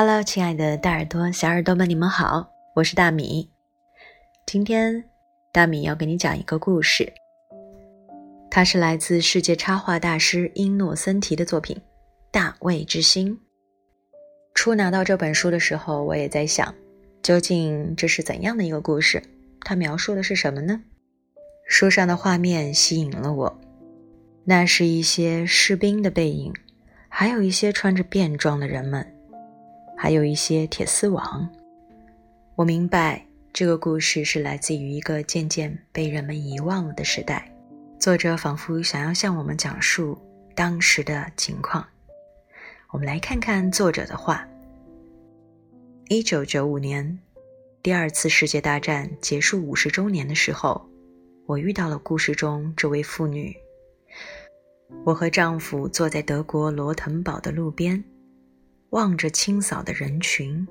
Hello，亲爱的大耳朵、小耳朵们，你们好，我是大米。今天大米要给你讲一个故事，它是来自世界插画大师英诺森提的作品《大卫之心》。初拿到这本书的时候，我也在想，究竟这是怎样的一个故事？它描述的是什么呢？书上的画面吸引了我，那是一些士兵的背影，还有一些穿着便装的人们。还有一些铁丝网。我明白这个故事是来自于一个渐渐被人们遗忘了的时代。作者仿佛想要向我们讲述当时的情况。我们来看看作者的话：一九九五年，第二次世界大战结束五十周年的时候，我遇到了故事中这位妇女。我和丈夫坐在德国罗滕堡的路边。望着清扫的人群，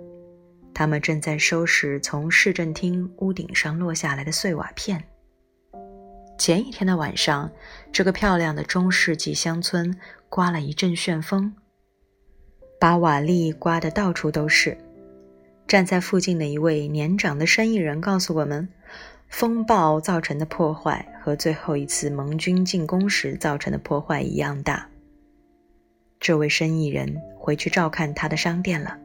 他们正在收拾从市政厅屋顶上落下来的碎瓦片。前一天的晚上，这个漂亮的中世纪乡村刮了一阵旋风，把瓦砾刮得到处都是。站在附近的一位年长的生意人告诉我们，风暴造成的破坏和最后一次盟军进攻时造成的破坏一样大。这位生意人回去照看他的商店了。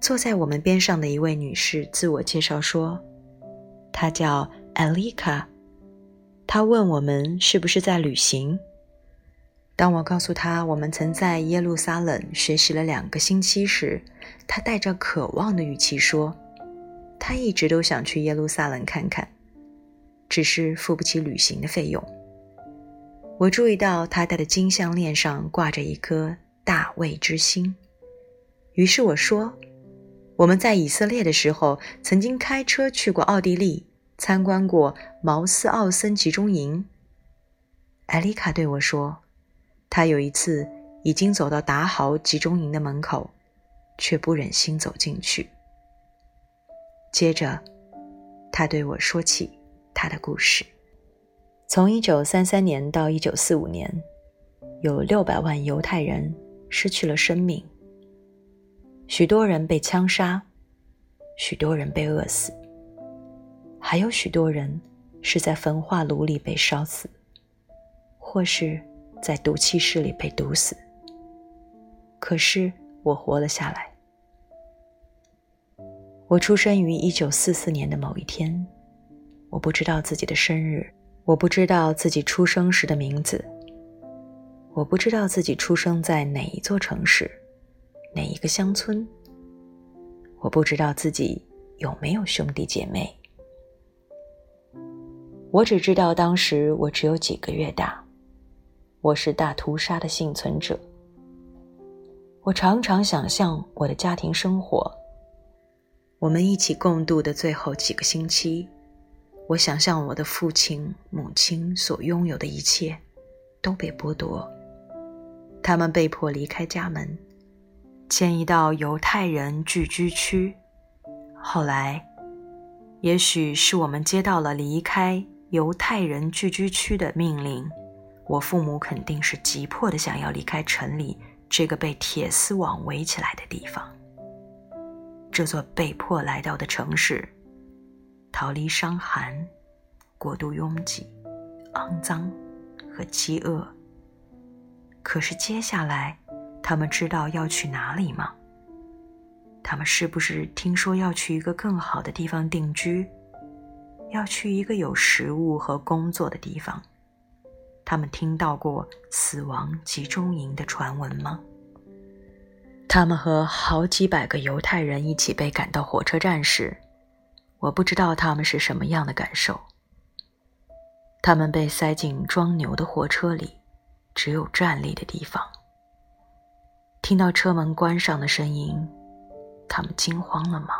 坐在我们边上的一位女士自我介绍说：“她叫艾丽卡。”她问我们是不是在旅行。当我告诉她我们曾在耶路撒冷学习了两个星期时，她带着渴望的语气说：“她一直都想去耶路撒冷看看，只是付不起旅行的费用。”我注意到他戴的金项链上挂着一颗大卫之星，于是我说：“我们在以色列的时候，曾经开车去过奥地利，参观过毛斯奥森集中营。”艾丽卡对我说：“她有一次已经走到达豪集中营的门口，却不忍心走进去。”接着，他对我说起他的故事。从一九三三年到一九四五年，有六百万犹太人失去了生命，许多人被枪杀，许多人被饿死，还有许多人是在焚化炉里被烧死，或是在毒气室里被毒死。可是我活了下来。我出生于一九四四年的某一天，我不知道自己的生日。我不知道自己出生时的名字，我不知道自己出生在哪一座城市，哪一个乡村。我不知道自己有没有兄弟姐妹。我只知道当时我只有几个月大，我是大屠杀的幸存者。我常常想象我的家庭生活，我们一起共度的最后几个星期。我想象我的父亲、母亲所拥有的一切都被剥夺，他们被迫离开家门，迁移到犹太人聚居区。后来，也许是我们接到了离开犹太人聚居区的命令，我父母肯定是急迫的想要离开城里这个被铁丝网围起来的地方，这座被迫来到的城市。逃离伤寒、过度拥挤、肮脏和饥饿。可是接下来，他们知道要去哪里吗？他们是不是听说要去一个更好的地方定居？要去一个有食物和工作的地方？他们听到过死亡集中营的传闻吗？他们和好几百个犹太人一起被赶到火车站时。我不知道他们是什么样的感受。他们被塞进装牛的货车里，只有站立的地方。听到车门关上的声音，他们惊慌了吗？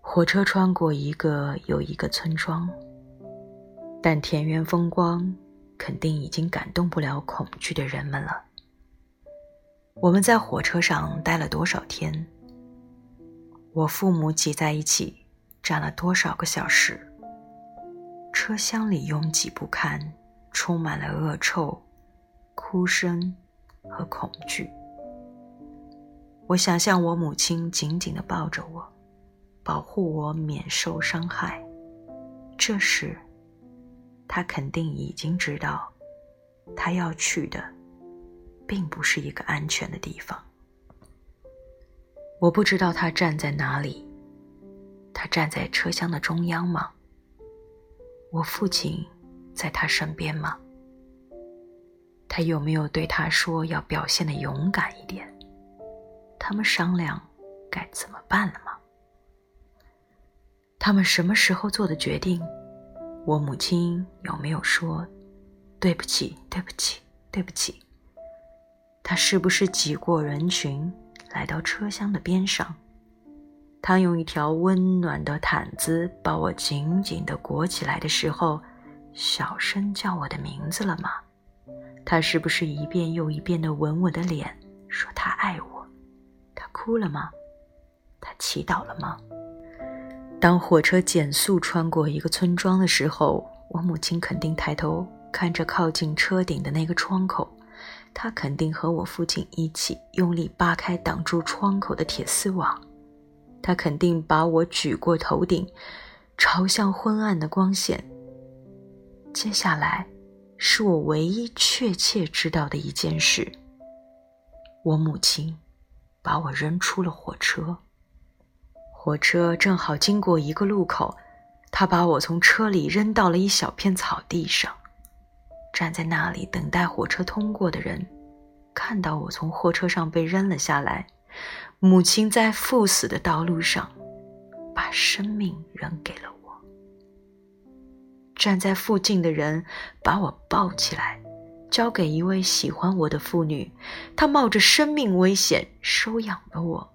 火车穿过一个又一个村庄，但田园风光肯定已经感动不了恐惧的人们了。我们在火车上待了多少天？我父母挤在一起，站了多少个小时？车厢里拥挤不堪，充满了恶臭、哭声和恐惧。我想象我母亲紧紧地抱着我，保护我免受伤害。这时，她肯定已经知道，她要去的，并不是一个安全的地方。我不知道他站在哪里，他站在车厢的中央吗？我父亲在他身边吗？他有没有对他说要表现的勇敢一点？他们商量该怎么办了吗？他们什么时候做的决定？我母亲有没有说对不起？对不起？对不起？他是不是挤过人群来到车厢的边上？他用一条温暖的毯子把我紧紧的裹起来的时候，小声叫我的名字了吗？他是不是一遍又一遍地吻我的脸，说他爱我？他哭了吗？他祈祷了吗？当火车减速穿过一个村庄的时候，我母亲肯定抬头看着靠近车顶的那个窗口，他肯定和我父亲一起用力扒开挡住窗口的铁丝网，他肯定把我举过头顶，朝向昏暗的光线。接下来。是我唯一确切知道的一件事。我母亲把我扔出了火车。火车正好经过一个路口，她把我从车里扔到了一小片草地上。站在那里等待火车通过的人，看到我从货车上被扔了下来。母亲在赴死的道路上，把生命扔给了我。站在附近的人把我抱起来，交给一位喜欢我的妇女。她冒着生命危险收养了我。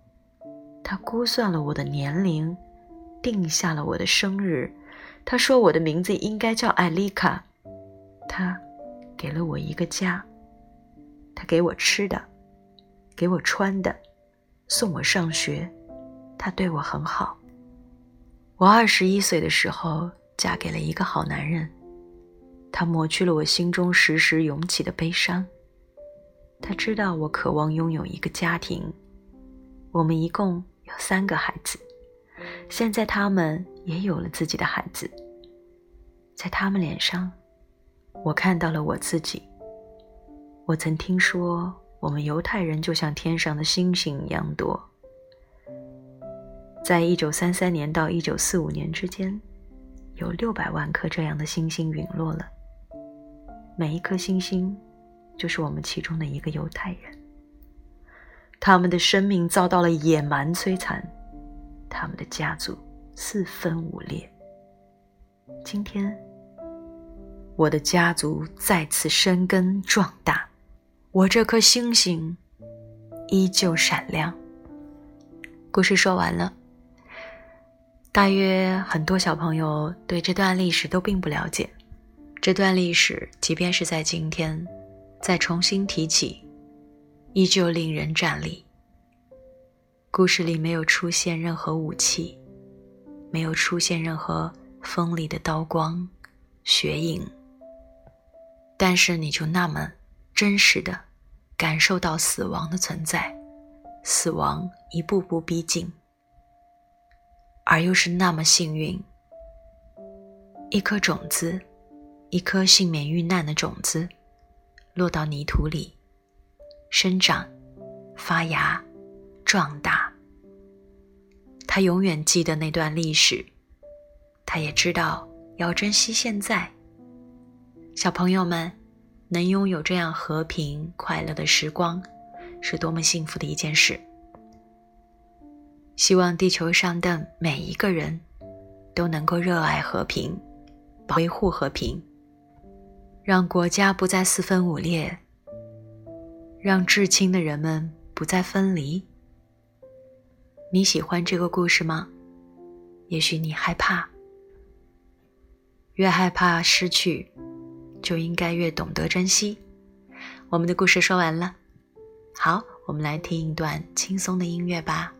她估算了我的年龄，定下了我的生日。她说我的名字应该叫艾丽卡。她给了我一个家。他给我吃的，给我穿的，送我上学。他对我很好。我二十一岁的时候。嫁给了一个好男人，他抹去了我心中时时涌起的悲伤。他知道我渴望拥有一个家庭，我们一共有三个孩子，现在他们也有了自己的孩子。在他们脸上，我看到了我自己。我曾听说，我们犹太人就像天上的星星一样多。在一九三三年到一九四五年之间。有六百万颗这样的星星陨落了，每一颗星星就是我们其中的一个犹太人。他们的生命遭到了野蛮摧残，他们的家族四分五裂。今天，我的家族再次生根壮大，我这颗星星依旧闪亮。故事说完了。大约很多小朋友对这段历史都并不了解，这段历史即便是在今天，再重新提起，依旧令人颤栗。故事里没有出现任何武器，没有出现任何锋利的刀光、血影，但是你就那么真实的感受到死亡的存在，死亡一步步逼近。而又是那么幸运，一颗种子，一颗幸免遇难的种子，落到泥土里，生长、发芽、壮大。他永远记得那段历史，他也知道要珍惜现在。小朋友们能拥有这样和平快乐的时光，是多么幸福的一件事。希望地球上的每一个人都能够热爱和平，维护和平，让国家不再四分五裂，让至亲的人们不再分离。你喜欢这个故事吗？也许你害怕，越害怕失去，就应该越懂得珍惜。我们的故事说完了，好，我们来听一段轻松的音乐吧。